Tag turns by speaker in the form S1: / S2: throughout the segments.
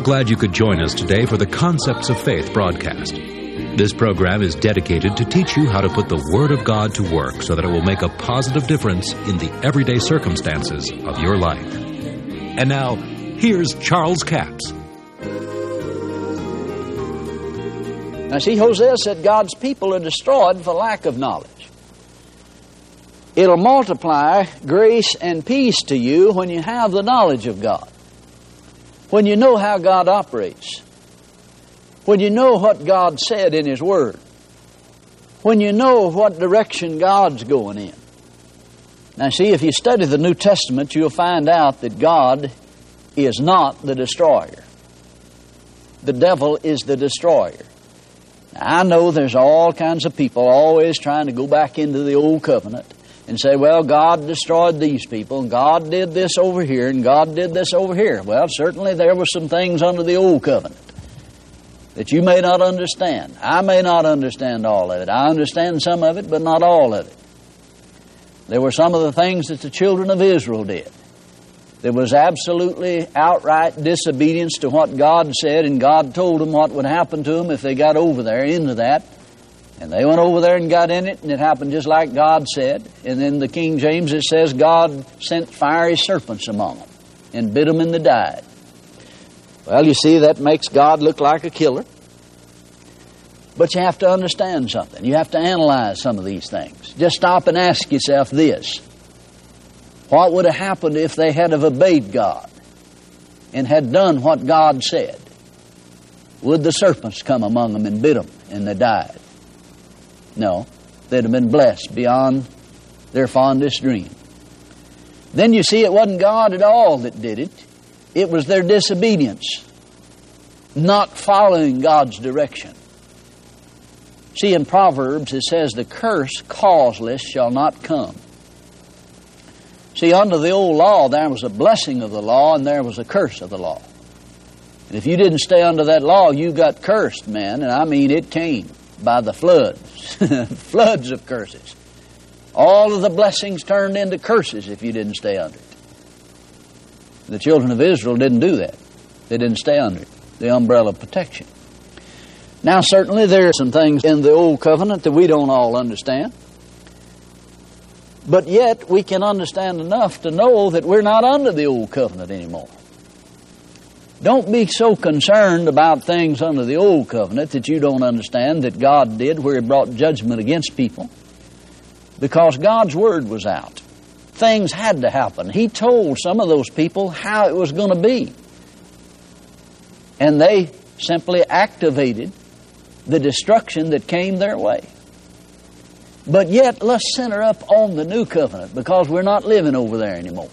S1: We're glad you could join us today for the Concepts of Faith broadcast. This program is dedicated to teach you how to put the Word of God to work so that it will make a positive difference in the everyday circumstances of your life. And now, here's Charles Capps.
S2: Now, see, Hosea said God's people are destroyed for lack of knowledge. It'll multiply grace and peace to you when you have the knowledge of God, when you know how God operates, when you know what God said in His Word, when you know what direction God's going in. Now, see, if you study the New Testament, you'll find out that God is not the destroyer. The devil is the destroyer. Now, I know there's all kinds of people always trying to go back into the old covenant and say, well, God destroyed these people, and God did this over here, and God did this over here. Well, certainly there were some things under the old covenant that you may not understand. I may not understand all of it. I understand some of it, but not all of it. There were some of the things that the children of Israel did. There was absolutely outright disobedience to what God said, and God told them what would happen to them if they got over there into that. And they went over there and got in it, and it happened just like God said. And then the King James, it says God sent fiery serpents among them and bit them and they died. Well, you see, that makes God look like a killer. But you have to understand something. You have to analyze some of these things. Just stop and ask yourself this What would have happened if they had have obeyed God and had done what God said? Would the serpents come among them and bit them and they died? No, they'd have been blessed beyond their fondest dream. Then you see, it wasn't God at all that did it, it was their disobedience, not following God's direction. See, in Proverbs it says, The curse causeless shall not come. See, under the old law, there was a blessing of the law and there was a curse of the law. And if you didn't stay under that law, you got cursed, man. And I mean, it came by the floods, floods of curses. All of the blessings turned into curses if you didn't stay under it. The children of Israel didn't do that. They didn't stay under it, the umbrella of protection. Now, certainly there are some things in the Old Covenant that we don't all understand. But yet, we can understand enough to know that we're not under the Old Covenant anymore. Don't be so concerned about things under the Old Covenant that you don't understand that God did where He brought judgment against people. Because God's Word was out. Things had to happen. He told some of those people how it was going to be. And they simply activated the destruction that came their way. But yet, let's center up on the new covenant because we're not living over there anymore.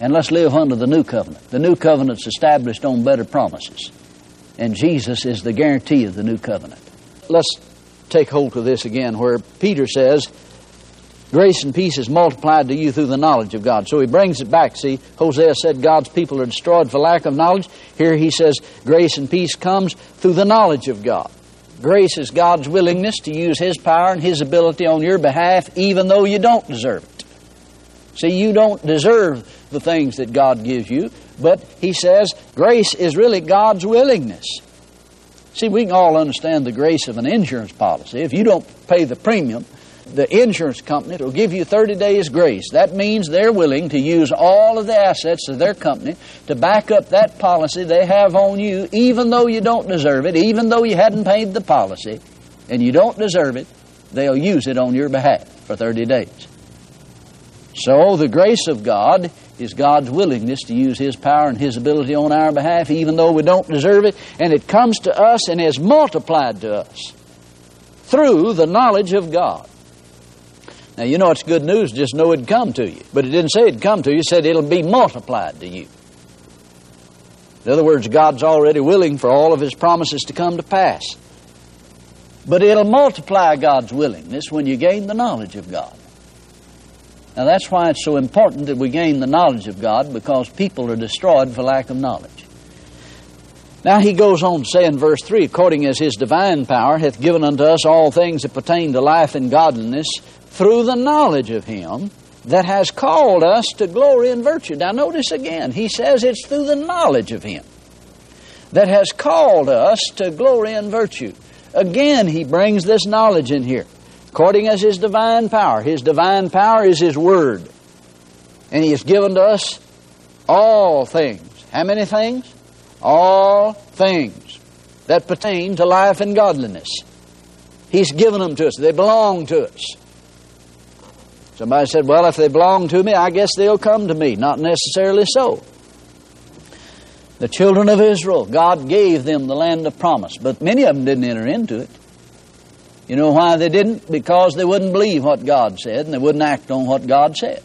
S2: And let's live under the new covenant. The new covenant's established on better promises. And Jesus is the guarantee of the new covenant. Let's take hold of this again, where Peter says, Grace and peace is multiplied to you through the knowledge of God. So he brings it back. See, Hosea said God's people are destroyed for lack of knowledge. Here he says grace and peace comes through the knowledge of God. Grace is God's willingness to use His power and His ability on your behalf, even though you don't deserve it. See, you don't deserve the things that God gives you, but He says grace is really God's willingness. See, we can all understand the grace of an insurance policy. If you don't pay the premium, the insurance company will give you 30 days grace. That means they're willing to use all of the assets of their company to back up that policy they have on you, even though you don't deserve it, even though you hadn't paid the policy and you don't deserve it, they'll use it on your behalf for 30 days. So the grace of God is God's willingness to use His power and His ability on our behalf, even though we don't deserve it, and it comes to us and is multiplied to us through the knowledge of God. Now, you know it's good news, just know it'd come to you. But it didn't say it'd come to you, it said it'll be multiplied to you. In other words, God's already willing for all of His promises to come to pass. But it'll multiply God's willingness when you gain the knowledge of God. Now, that's why it's so important that we gain the knowledge of God because people are destroyed for lack of knowledge. Now he goes on to say in verse 3 according as his divine power hath given unto us all things that pertain to life and godliness through the knowledge of him that has called us to glory and virtue. Now, notice again, he says it's through the knowledge of him. that has called us to glory and virtue. Again, he brings this knowledge in here, according as his divine power. His divine power is his word. And he has given to us all things. How many things? All things that pertain to life and godliness. He's given them to us. They belong to us. Somebody said, Well, if they belong to me, I guess they'll come to me. Not necessarily so. The children of Israel, God gave them the land of promise, but many of them didn't enter into it. You know why they didn't? Because they wouldn't believe what God said and they wouldn't act on what God said.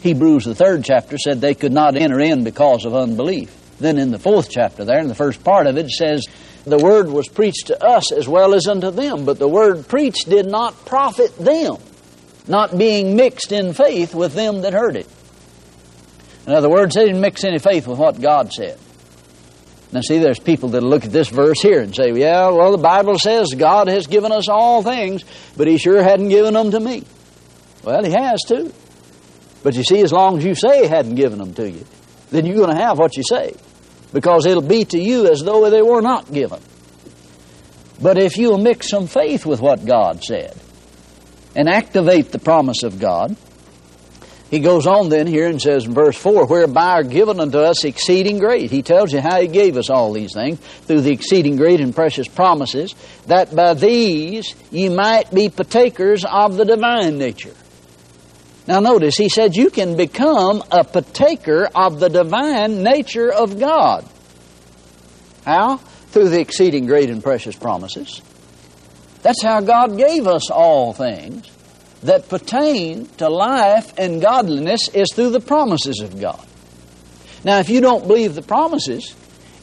S2: Hebrews, the third chapter, said they could not enter in because of unbelief. Then in the fourth chapter, there, in the first part of it, says, The word was preached to us as well as unto them, but the word preached did not profit them, not being mixed in faith with them that heard it. In other words, they didn't mix any faith with what God said. Now, see, there's people that look at this verse here and say, yeah, well, the Bible says God has given us all things, but He sure hadn't given them to me. Well, He has too. But you see, as long as you say He hadn't given them to you, then you're going to have what you say because it'll be to you as though they were not given. But if you'll mix some faith with what God said and activate the promise of God, he goes on then here and says in verse 4, whereby are given unto us exceeding great. He tells you how he gave us all these things through the exceeding great and precious promises, that by these ye might be partakers of the divine nature. Now notice, he said you can become a partaker of the divine nature of God. How? Through the exceeding great and precious promises. That's how God gave us all things that pertain to life and godliness is through the promises of God. Now, if you don't believe the promises,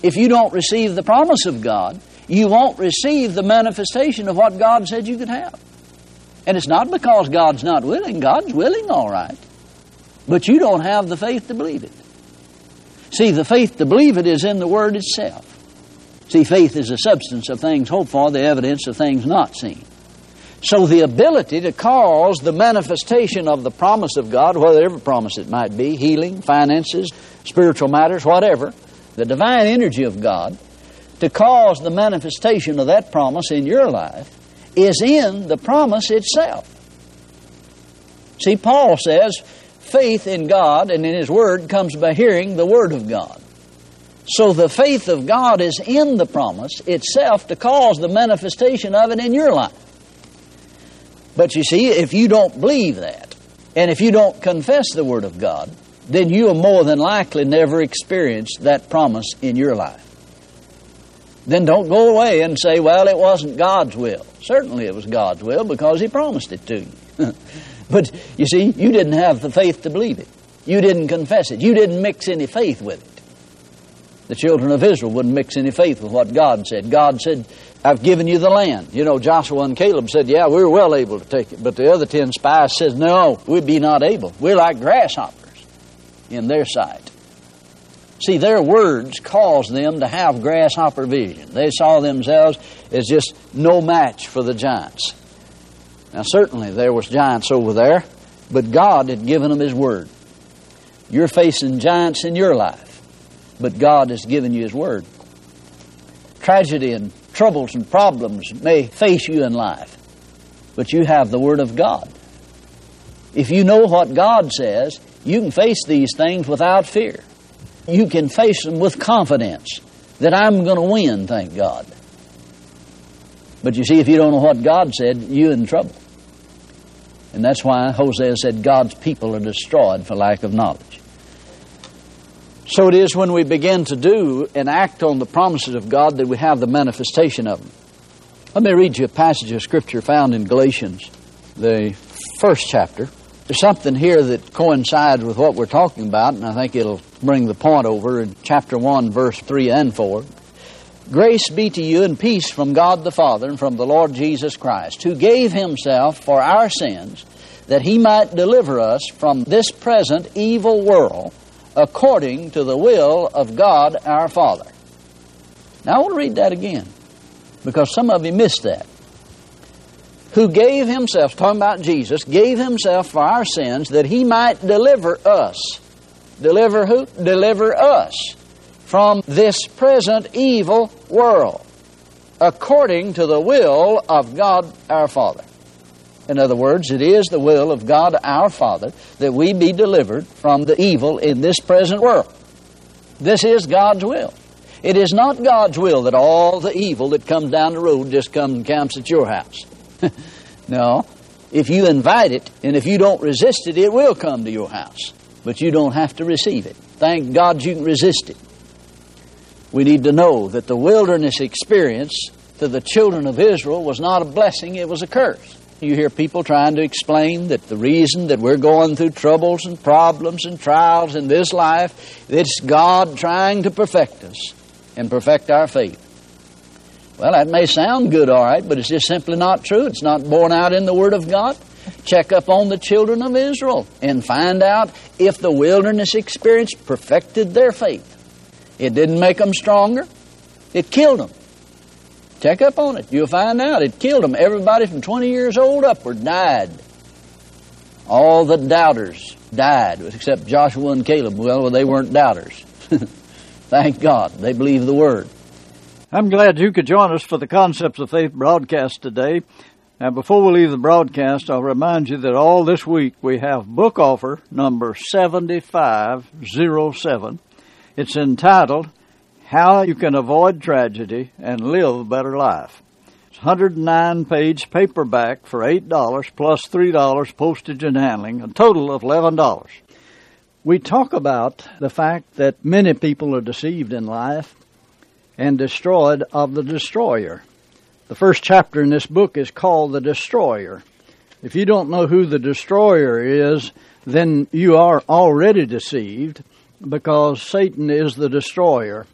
S2: if you don't receive the promise of God, you won't receive the manifestation of what God said you could have. And it's not because God's not willing. God's willing, all right. But you don't have the faith to believe it. See, the faith to believe it is in the Word itself. See, faith is the substance of things hoped for, the evidence of things not seen. So the ability to cause the manifestation of the promise of God, whatever promise it might be, healing, finances, spiritual matters, whatever, the divine energy of God, to cause the manifestation of that promise in your life is in the promise itself. See, Paul says faith in God and in His Word comes by hearing the Word of God. So the faith of God is in the promise itself to cause the manifestation of it in your life. But you see, if you don't believe that, and if you don't confess the Word of God, then you will more than likely never experience that promise in your life. Then don't go away and say, well, it wasn't God's will. Certainly it was God's will because He promised it to you. but you see, you didn't have the faith to believe it. You didn't confess it. You didn't mix any faith with it. The children of Israel wouldn't mix any faith with what God said. God said, I've given you the land. You know, Joshua and Caleb said, Yeah, we are well able to take it. But the other ten spies said, No, we be not able. We're like grasshoppers in their sight. See, their words caused them to have grasshopper vision. They saw themselves as just no match for the giants. Now, certainly there was giants over there, but God had given them His word. You're facing giants in your life, but God has given you His word. Tragedy and troubles and problems may face you in life, but you have the word of God. If you know what God says, you can face these things without fear you can face them with confidence that I'm going to win, thank God. But you see, if you don't know what God said, you're in trouble. And that's why Hosea said God's people are destroyed for lack of knowledge. So it is when we begin to do and act on the promises of God that we have the manifestation of them. Let me read you a passage of Scripture found in Galatians, the first chapter. There's something here that coincides with what we're talking about, and I think it'll bring the point over in chapter 1, verse 3 and 4. Grace be to you and peace from God the Father and from the Lord Jesus Christ, who gave himself for our sins that he might deliver us from this present evil world according to the will of God our Father. Now I want to read that again because some of you missed that who gave himself, talking about Jesus, gave himself for our sins that he might deliver us. Deliver who? Deliver us
S3: from this present evil world according to the will of God our Father. In other words, it is the will of God our Father that we be delivered from the evil in this present world. This is God's will. It is not God's will that all the evil that comes down the road just comes and camps at your house. no. If you invite it and if you don't resist it, it will come to your house. But you don't have to receive it. Thank God you can resist it. We need to know that the wilderness experience to the children of Israel was not a blessing, it was a curse. You hear people trying to explain that the reason that we're going through troubles and problems and trials in this life, it's God trying to perfect us and perfect our faith. Well, that may sound good, all right, but it's just simply not true. It's not borne out in the Word of God. Check up on the children of Israel and find out if the wilderness experience perfected their faith. It didn't make them stronger, it killed them. Check up on it. You'll find out. It killed them. Everybody from 20 years old upward died. All the doubters died, except Joshua and Caleb. Well, they weren't doubters. Thank God. They believed the Word.
S2: I'm glad you could join us for the Concepts of Faith broadcast today. Now, before we leave the broadcast, I'll remind you that all this week we have book offer number 7507. It's entitled How You Can Avoid Tragedy and Live a Better Life. It's 109 page paperback for $8 plus $3 postage and handling, a total of $11. We talk about the fact that many people are deceived in life and destroyed of the destroyer. The first chapter in this book is called The Destroyer. If you don't know who the destroyer is, then you are already deceived because Satan is the destroyer.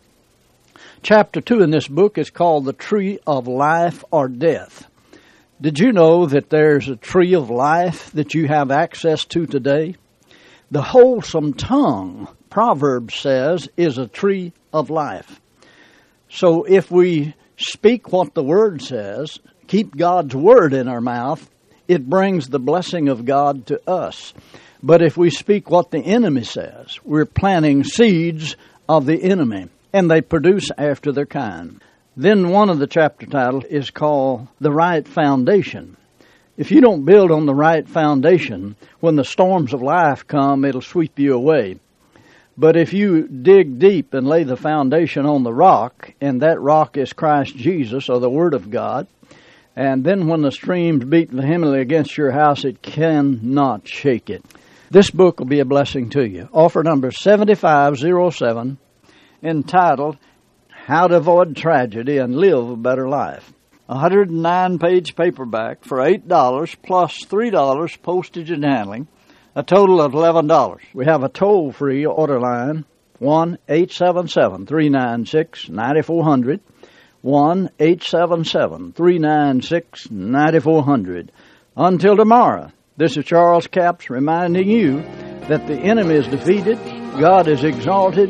S2: Chapter 2 in this book is called The Tree of Life or Death. Did you know that there's a tree of life that you have access to today? The wholesome tongue, Proverbs says, is a tree of life. So if we speak what the Word says, keep God's Word in our mouth, it brings the blessing of God to us. But if we speak what the enemy says, we're planting seeds of the enemy, and they produce after their kind. Then one of the chapter titles is called The Right Foundation. If you don't build on the right foundation, when the storms of life come, it'll sweep you away. But if you dig deep and lay the foundation on the rock, and that rock is Christ Jesus or the Word of God, and then when the streams beat vehemently against your house, it cannot shake it. This book will be a blessing to you. Offer number 7507, entitled How to Avoid Tragedy and Live a Better Life. A 109 page paperback for $8 plus $3 postage and handling a total of $11. We have a toll free order line 1 877 396 9400. 1 877 396 9400. Until tomorrow, this is Charles Capps reminding you that the enemy is defeated, God is exalted,